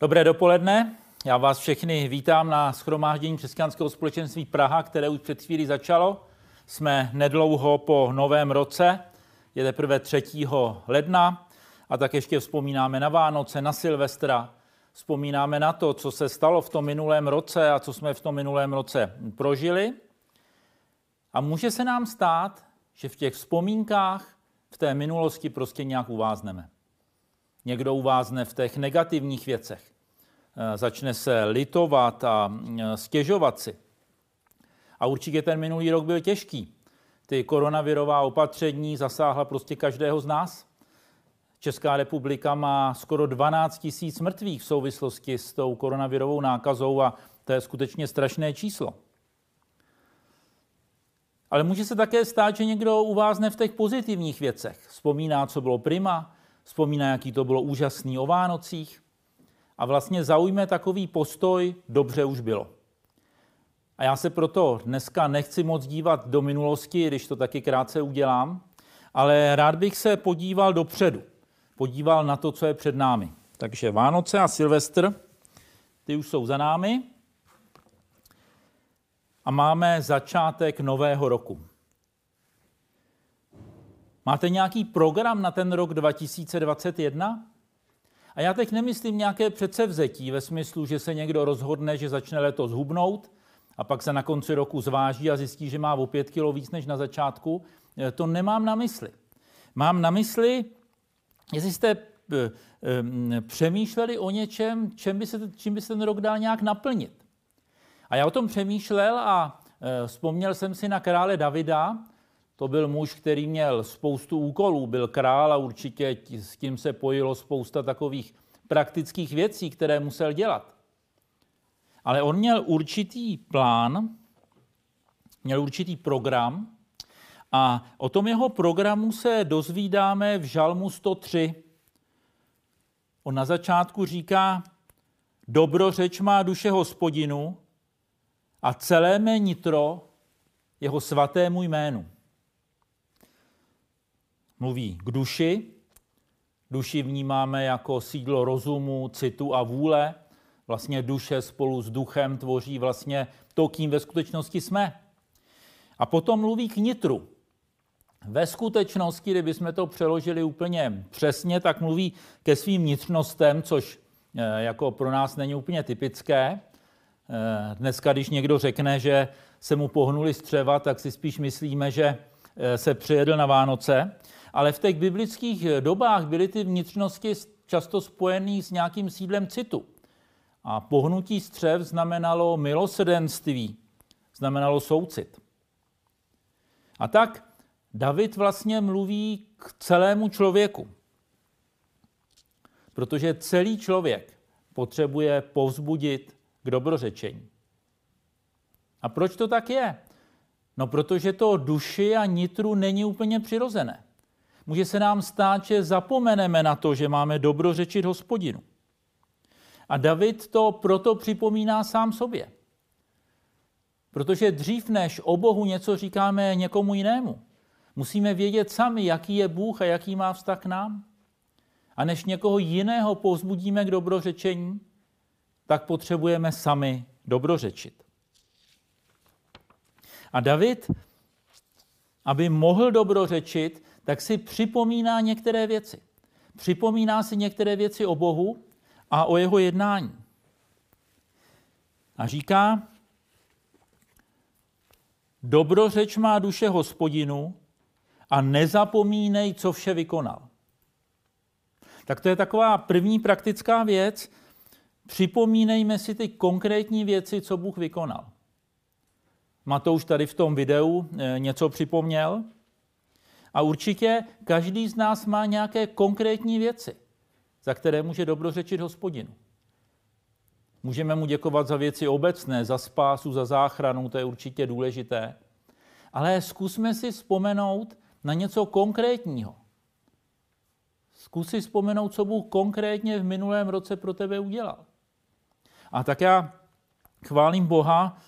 Dobré dopoledne. Já vás všechny vítám na schromáždění křesťanského společenství Praha, které už před chvílí začalo. Jsme nedlouho po novém roce, je teprve 3. ledna a tak ještě vzpomínáme na Vánoce, na Silvestra, vzpomínáme na to, co se stalo v tom minulém roce a co jsme v tom minulém roce prožili. A může se nám stát, že v těch vzpomínkách v té minulosti prostě nějak uvázneme. Někdo uvázne v těch negativních věcech. Eh, začne se litovat a eh, stěžovat si. A určitě ten minulý rok byl těžký. Ty koronavirová opatření zasáhla prostě každého z nás. Česká republika má skoro 12 tisíc mrtvých v souvislosti s tou koronavirovou nákazou a to je skutečně strašné číslo. Ale může se také stát, že někdo uvázne v těch pozitivních věcech. Vzpomíná, co bylo prima, vzpomíná, jaký to bylo úžasný o Vánocích a vlastně zaujme takový postoj, dobře už bylo. A já se proto dneska nechci moc dívat do minulosti, když to taky krátce udělám, ale rád bych se podíval dopředu. Podíval na to, co je před námi. Takže Vánoce a Silvestr, ty už jsou za námi a máme začátek nového roku. Máte nějaký program na ten rok 2021? A já teď nemyslím nějaké předsevzetí ve smyslu, že se někdo rozhodne, že začne letos hubnout a pak se na konci roku zváží a zjistí, že má o pět kilo víc než na začátku. E, to nemám na mysli. Mám na mysli, jestli jste e, e, přemýšleli o něčem, čím by, se, čím by se ten rok dal nějak naplnit. A já o tom přemýšlel a vzpomněl jsem si na krále Davida, to byl muž, který měl spoustu úkolů, byl král a určitě s tím se pojilo spousta takových praktických věcí, které musel dělat. Ale on měl určitý plán, měl určitý program a o tom jeho programu se dozvídáme v Žalmu 103. On na začátku říká, dobro řeč má duše hospodinu a celé mé nitro jeho svatému jménu mluví k duši. Duši vnímáme jako sídlo rozumu, citu a vůle. Vlastně duše spolu s duchem tvoří vlastně to, kým ve skutečnosti jsme. A potom mluví k nitru. Ve skutečnosti, kdybychom to přeložili úplně přesně, tak mluví ke svým vnitřnostem, což eh, jako pro nás není úplně typické. Eh, dneska, když někdo řekne, že se mu pohnuli střeva, tak si spíš myslíme, že eh, se přijedl na Vánoce ale v těch biblických dobách byly ty vnitřnosti často spojené s nějakým sídlem citu. A pohnutí střev znamenalo milosedenství, znamenalo soucit. A tak David vlastně mluví k celému člověku. Protože celý člověk potřebuje povzbudit k dobrořečení. A proč to tak je? No protože to duši a nitru není úplně přirozené. Může se nám stát, že zapomeneme na to, že máme dobrořečit hospodinu. A David to proto připomíná sám sobě. Protože dřív než o Bohu něco říkáme někomu jinému, musíme vědět sami, jaký je Bůh a jaký má vztah k nám. A než někoho jiného povzbudíme k dobrořečení, tak potřebujeme sami dobrořečit. A David, aby mohl dobrořečit, tak si připomíná některé věci. Připomíná si některé věci o Bohu a o jeho jednání. A říká, dobrořeč má duše hospodinu a nezapomínej, co vše vykonal. Tak to je taková první praktická věc. Připomínejme si ty konkrétní věci, co Bůh vykonal. Matouš tady v tom videu eh, něco připomněl. A určitě každý z nás má nějaké konkrétní věci, za které může dobrořečit hospodinu. Můžeme mu děkovat za věci obecné, za spásu, za záchranu, to je určitě důležité. Ale zkusme si vzpomenout na něco konkrétního. Zkus si vzpomenout, co Bůh konkrétně v minulém roce pro tebe udělal. A tak já chválím Boha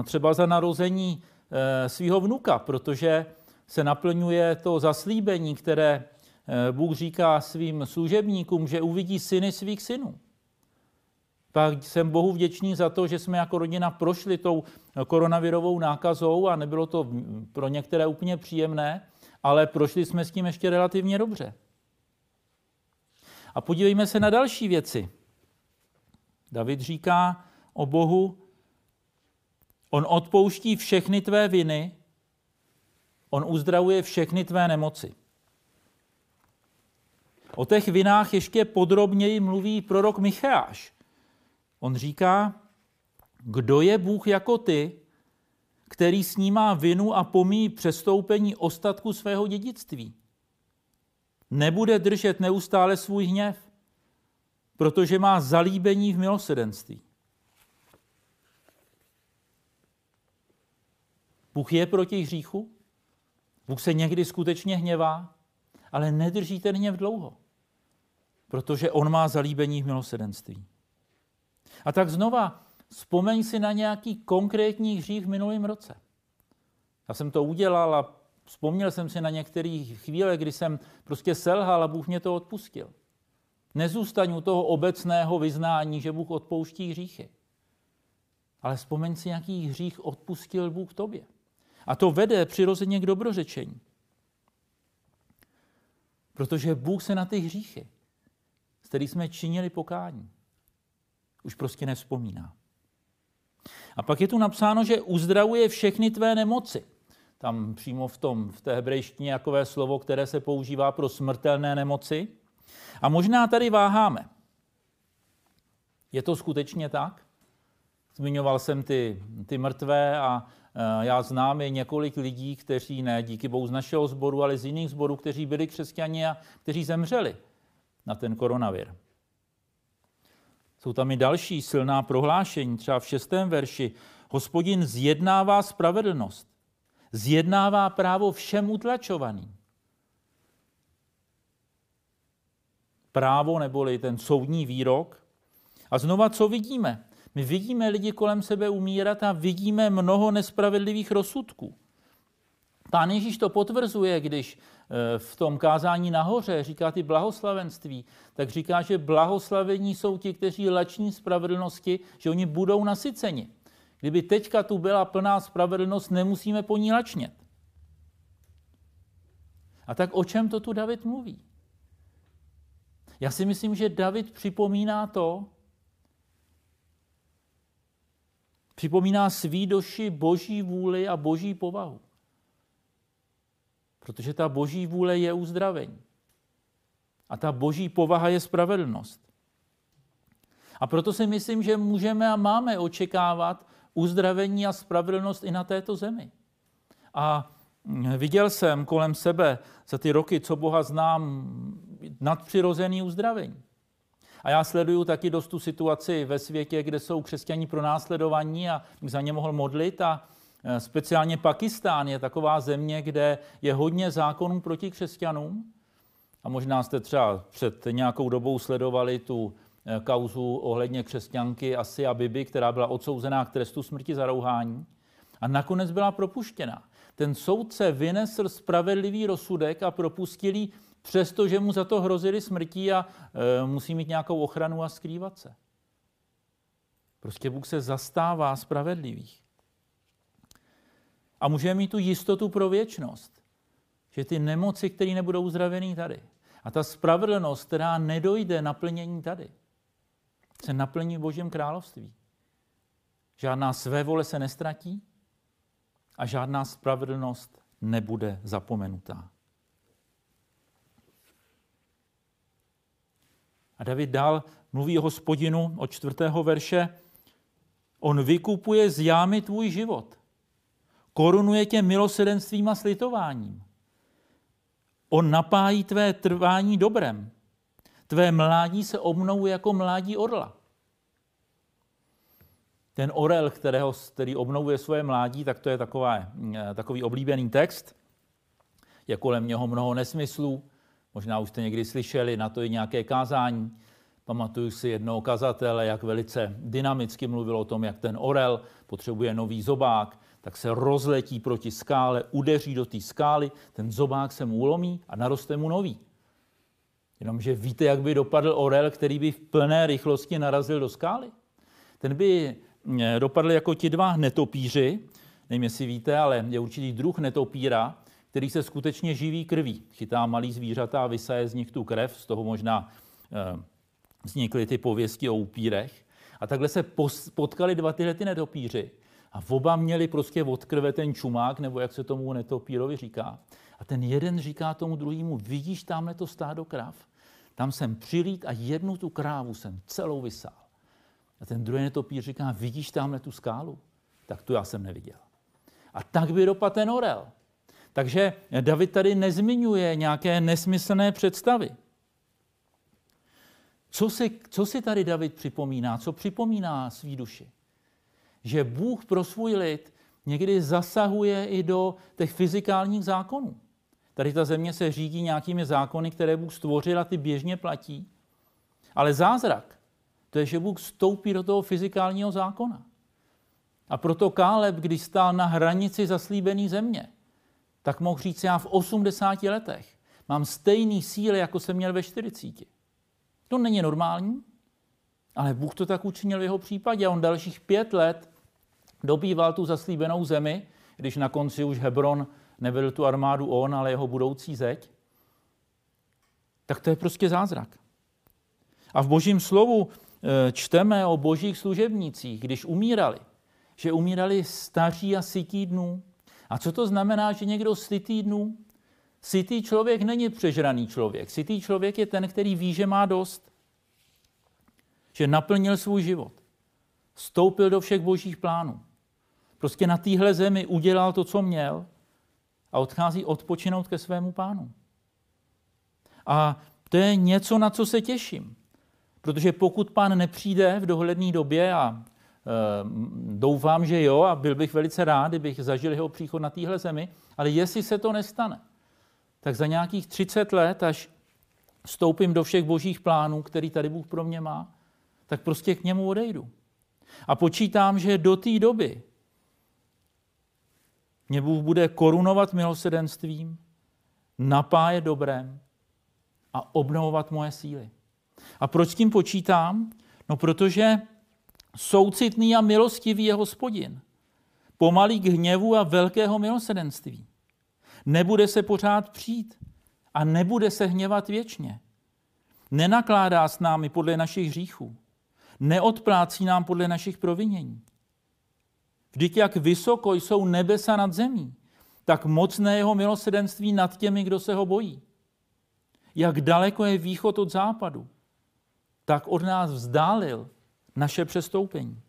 eh, třeba za narození eh, svého vnuka, protože se naplňuje to zaslíbení, které eh, Bůh říká svým služebníkům, že uvidí syny svých synů. Pak jsem Bohu vděčný za to, že jsme jako rodina prošli tou koronavirovou nákazou a nebylo to pro některé úplně příjemné, ale prošli jsme s tím ještě relativně dobře. A podívejme se na další věci. David říká o Bohu, on odpouští všechny tvé viny, on uzdravuje všechny tvé nemoci. O těch vinách ještě podrobněji mluví prorok Micheáš. On říká, kdo je Bůh jako ty, který snímá vinu a pomíjí přestoupení ostatku svého dědictví. Nebude držet neustále svůj hněv, protože má zalíbení v milosedenství. Bůh je proti hříchu, Bůh se někdy skutečně hněvá, ale nedrží ten hněv dlouho, protože on má zalíbení v milosedenství. A tak znova, vzpomeň si na nějaký konkrétní hřích v minulém roce. Já jsem to udělal a vzpomněl jsem si na některé chvíle, kdy jsem prostě selhal a Bůh mě to odpustil. Nezůstaň u toho obecného vyznání, že Bůh odpouští hříchy. Ale vzpomeň si, jaký hřích odpustil Bůh tobě. A to vede přirozeně k dobrořečení. Protože Bůh se na ty hříchy, z kterých jsme činili pokání, už prostě nevzpomíná. A pak je tu napsáno, že uzdravuje všechny tvé nemoci. Tam přímo v, tom, v té hebrejštině jakové slovo, které se používá pro smrtelné nemoci. A možná tady váháme. Je to skutečně tak? Zmiňoval jsem ty, ty mrtvé a já znám i několik lidí, kteří ne díky bohu z našeho sboru, ale z jiných sborů, kteří byli křesťani a kteří zemřeli na ten koronavir. Jsou tam i další silná prohlášení, třeba v šestém verši. Hospodin zjednává spravedlnost, zjednává právo všem utlačovaným. Právo neboli ten soudní výrok. A znova, co vidíme? My vidíme lidi kolem sebe umírat a vidíme mnoho nespravedlivých rozsudků. Pán Ježíš to potvrzuje, když eh, v tom kázání nahoře říká ty blahoslavenství, tak říká, že blahoslavení jsou ti, kteří lační spravedlnosti, že oni budou nasyceni. Kdyby teďka tu byla plná spravedlnost, nemusíme po ní lačnět. A tak o čem to tu David mluví? Já si myslím, že David připomíná to, připomíná svý doši boží vůli a boží povahu. Protože ta boží vůle je uzdravení. A ta boží povaha je spravedlnost. A proto si myslím, že můžeme a máme očekávat uzdravení a spravedlnost i na této zemi. A viděl jsem kolem sebe za ty roky, co Boha znám, nadpřirozený uzdravení. A já sleduju taky dost tu situaci ve světě, kde jsou křesťaní pro následování a za ně mohl modlit a Eh, speciálně Pakistán je taková země, kde je hodně zákonů proti křesťanům. A možná jste třeba před nějakou dobou sledovali tu eh, kauzu ohledně křesťanky Asia Bibi, která byla odsouzená k trestu smrti za rouhání a nakonec byla propuštěna. Ten soudce vynesl spravedlivý rozsudek a propustil ji, přestože mu za to hrozili smrtí a e, musí mít nějakou ochranu a skrývat se. Prostě Bůh se zastává spravedlivých. A můžeme mít tu jistotu pro věčnost, že ty nemoci, které nebudou uzdravený tady, a ta spravedlnost, která nedojde naplnění tady, se naplní v Božím království. Žádná své vole se nestratí a žádná spravedlnost nebude zapomenutá. A David dál mluví o hospodinu od čtvrtého verše. On vykupuje z jámy tvůj život korunuje tě milosedenstvím a slitováním. On napájí tvé trvání dobrem. Tvé mládí se obnovuje jako mládí orla. Ten orel, kterého, který obnovuje svoje mládí, tak to je taková, eh, takový oblíbený text. Je kolem něho mnoho nesmyslů. Možná už jste někdy slyšeli na to i nějaké kázání. Pamatuju si jednoho kazatele, jak velice dynamicky mluvil o tom, jak ten orel potřebuje nový zobák, tak se rozletí proti skále, udeří do té skály, ten zobák se mu ulomí a naroste mu nový. Jenomže víte, jak by dopadl orel, který by v plné rychlosti narazil do skály? ten by eh, dopadl jako ti dva netopíři, nevím, jestli víte, ale je určitý druh netopíra, který se skutečně živí krví. Chytá malý zvířata a vysaje z nich tu krev, z toho možná eh, vznikly ty pověsti o upírech. A takhle se potkali dva tyhle ty netopíři. A oba měli prostě od krve ten čumák, nebo jak se tomu netopírovi říká. A ten jeden říká tomu druhému, vidíš tamhle to stádo krav? Tam jsem přilít a jednu tu krávu jsem celou vysál. A ten druhý netopír říká, vidíš tamhle tu skálu? Tak tu já jsem neviděl. A tak by dopadl ten orel. Takže David tady nezmiňuje nějaké nesmyslné představy. Co si, co si tady David připomíná? Co připomíná svý duši? Že Bůh pro svůj lid někdy zasahuje i do těch fyzikálních zákonů. Tady ta země se řídí nějakými zákony, které Bůh stvořil a ty běžně platí. Ale zázrak, to je, že Bůh vstoupí do toho fyzikálního zákona. A proto Káleb, když stál na hranici zaslíbené země, tak mohl říct, já v 80 letech mám stejný síly, jako jsem měl ve 40. To není normální, ale Bůh to tak učinil v jeho případě. On dalších pět let dobýval tu zaslíbenou zemi, když na konci už Hebron nevedl tu armádu on, ale jeho budoucí zeď. Tak to je prostě zázrak. A v božím slovu eh, čteme o božích služebnících, když umírali, že umírali staří a sytí dnů. A co to znamená, že někdo sytý dnů? Sytý člověk není přežraný člověk. Sytý člověk je ten, který ví, že má dost. Že naplnil svůj život. Vstoupil do všech božích plánů. Prostě na téhle zemi udělal to, co měl a odchází odpočinout ke svému pánu. A to je něco, na co se těším. Protože pokud pán nepřijde v dohledné době a doufám, že jo, a byl bych velice rád, kdybych zažil jeho příchod na téhle zemi, ale jestli se to nestane, tak za nějakých 30 let, až vstoupím do všech božích plánů, který tady Bůh pro mě má, tak prostě k němu odejdu. A počítám, že do té doby mě Bůh bude korunovat milosedenstvím, napájet dobrem a obnovovat moje síly. A proč s tím počítám? No protože soucitný a milostivý je hospodin. Pomalý k hněvu a velkého milosedenství. Nebude se pořád přijít a nebude se hněvat věčně. Nenakládá s námi podle našich hříchů. Neodplácí nám podle našich provinění. Vždyť jak vysoko jsou nebesa nad zemí, tak mocné jeho milosedenství nad těmi, kdo se ho bojí. Jak daleko je východ od západu, tak od nás vzdálil naše přestoupení.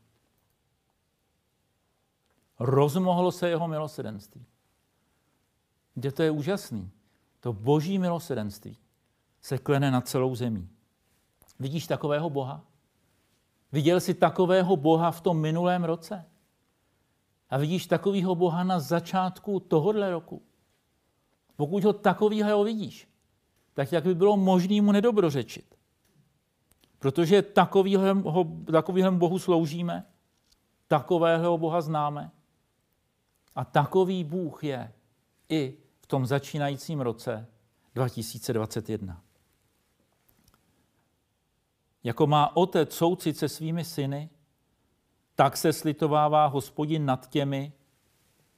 Rozmohlo se jeho milosedenství. Kde to je úžasný. To boží milosedenství se klene nad celou zemí. Vidíš takového Boha? Viděl jsi takového Boha v tom minulém roce? A vidíš takového Boha na začátku tohohle roku. Pokud ho takového vidíš, tak jak by bylo možné mu nedobrořečit. Protože takovýhle, takovýhle Bohu sloužíme, takového Boha známe. A takový Bůh je i v tom začínajícím roce 2021. Jako má otec soucit se svými syny, tak se slitovává hospodin nad těmi,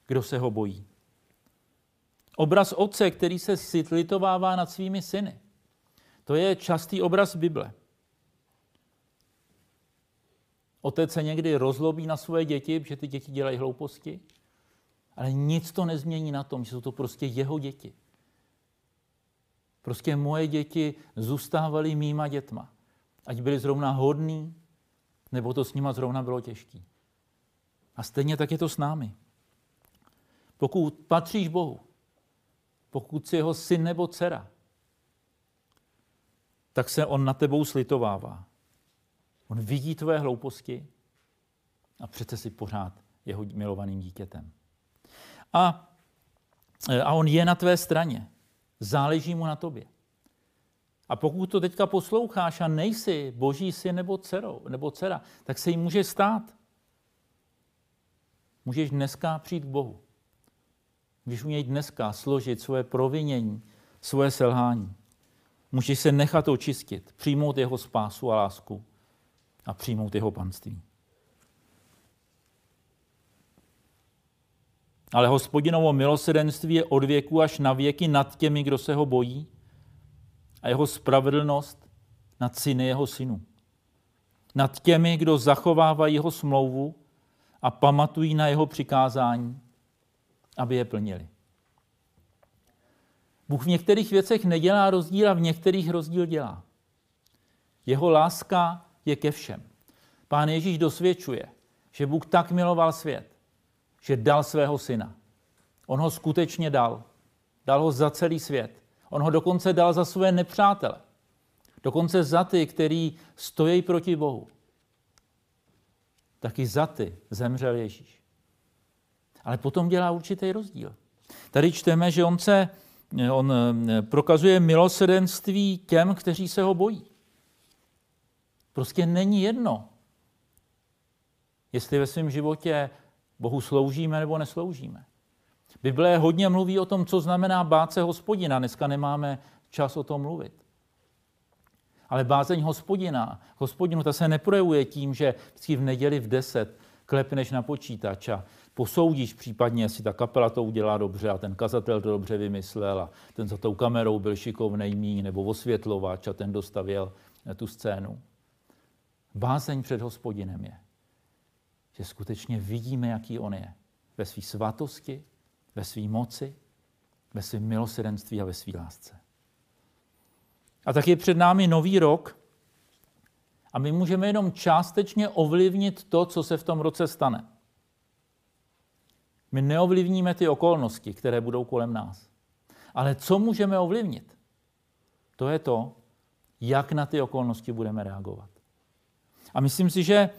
kdo se ho bojí. Obraz otce, který se slitovává nad svými syny, to je častý obraz Bible. Otec se někdy rozlobí na svoje děti, že ty děti dělají hlouposti, ale nic to nezmění na tom, že jsou to prostě jeho děti. Prostě moje děti zůstávaly mýma dětma. Ať byli zrovna hodní, nebo to s nima zrovna bylo těžké. A stejně tak je to s námi. Pokud patříš Bohu, pokud jsi jeho syn nebo dcera, tak se on na tebou slitovává. On vidí tvoje hlouposti a přece si pořád jeho milovaným dítětem. A, a on je na tvé straně. Záleží mu na tobě. A pokud to teďka posloucháš a nejsi boží syn nebo, dcero, nebo dcera, tak se jí může stát. Můžeš dneska přijít k Bohu. Můžeš u něj dneska složit svoje provinění, svoje selhání. Můžeš se nechat očistit, přijmout jeho spásu a lásku a přijmout jeho panství. Ale hospodinovo milosedenství je od věku až na věky nad těmi, kdo se ho bojí, a jeho spravedlnost nad syny jeho synů. Nad těmi, kdo zachovávají jeho smlouvu a pamatují na jeho přikázání, aby je plnili. Bůh v některých věcech nedělá rozdíl a v některých rozdíl dělá. Jeho láska je ke všem. Pán Ježíš dosvědčuje, že Bůh tak miloval svět, že dal svého syna. On ho skutečně dal. Dal ho za celý svět. On ho dokonce dal za své nepřátele. Dokonce za ty, který stojí proti Bohu. Taky za ty zemřel Ježíš. Ale potom dělá určitý rozdíl. Tady čteme, že on, se, on eh, prokazuje milosrdenství těm, kteří se ho bojí. Prostě není jedno, jestli ve svém životě Bohu sloužíme nebo nesloužíme. Bible hodně mluví o tom, co znamená bát se hospodina. Dneska nemáme čas o tom mluvit. Ale bázeň hospodina, hospodinu, ta se neprojevuje tím, že vždycky v neděli v 10 klepneš na počítač a posoudíš případně, jestli ta kapela to udělá dobře a ten kazatel to dobře vymyslel a ten za tou kamerou byl šikovnej mý, nebo osvětlovač a ten dostavěl tu scénu. Bázeň před hospodinem je, že skutečně vidíme, jaký on je. Ve své svatosti, ve své moci, ve svém milosedenství a ve své lásce. A tak je před námi nový rok a my můžeme jenom částečně ovlivnit to, co se v tom roce stane. My neovlivníme ty okolnosti, které budou kolem nás. Ale co můžeme ovlivnit? To je to, jak na ty okolnosti budeme reagovat. A myslím si, že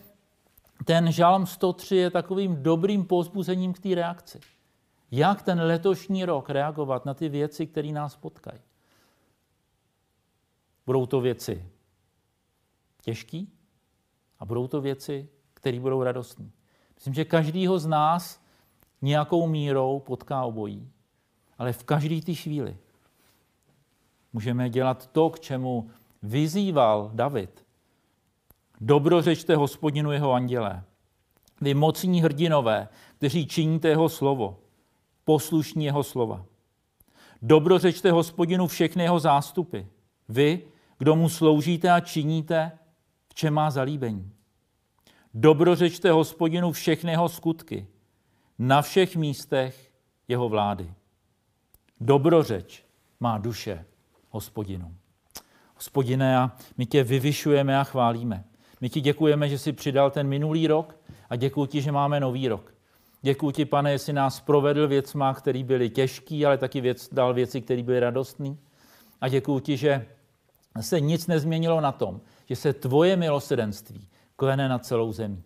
ten žalm 103 je takovým dobrým pozbuzením k té reakci. Jak ten letošní rok reagovat na ty věci, které nás potkají. Budou to věci těžké a budou to věci, které budou radostné. Myslím, že každýho z nás nějakou mírou potká obojí, ale v každé té chvíli můžeme dělat to, k čemu vyzýval David. Dobrořečte hospodinu jeho andělé. Vy mocní hrdinové, kteří činíte jeho slovo, poslušní jeho slova. Dobrořečte hospodinu všechny jeho zástupy. Vy, kdo mu sloužíte a činíte, v čem má zalíbení. Dobrořečte hospodinu všechny jeho skutky, na všech místech jeho vlády. Dobrořeč má duše hospodinu. Hospodine, a my tě vyvyšujeme a chválíme. My ti děkujeme, že jsi přidal ten minulý rok a děkuji ti, že máme nový rok. Děkuji ti, pane, jestli nás provedl věcma, které byly těžké, ale taky věc, dal věci, které byly radostné. A děkuji ti, že se nic nezměnilo na tom, že se tvoje milosedenství klene na celou zemi.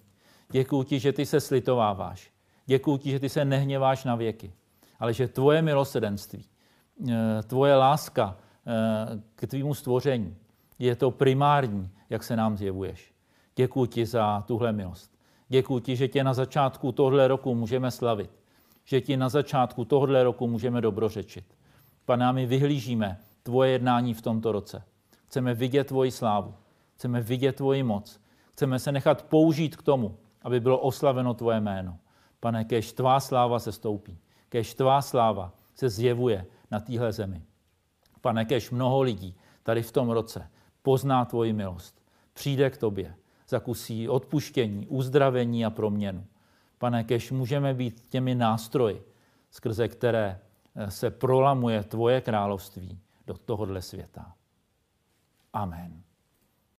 Děkuji ti, že ty se slitováváš. Děkuji ti, že ty se nehněváš na věky, ale že tvoje milosedenství, eh, tvoje láska eh, k tvýmu stvoření je to primární, jak se nám zjevuješ. Děkuji ti za tuhle milost. Děkuji ti, že tě na začátku tohle roku můžeme slavit. Že ti na začátku tohle roku můžeme dobrořečit. Pane, my vyhlížíme tvoje jednání v tomto roce. Chceme vidět tvoji slávu. Chceme vidět tvoji moc. Chceme se nechat použít k tomu, aby bylo oslaveno tvoje jméno. Pane, kež tvá sláva se stoupí. Kež tvá sláva se zjevuje na téhle zemi. Pane, kež mnoho lidí tady v tom roce pozná tvoji milost. Přijde k tobě zakusí odpuštění, uzdravení a proměnu. Pane, kež můžeme být těmi nástroji, skrze které eh, se prolamuje tvoje království do tohohle světa. Amen.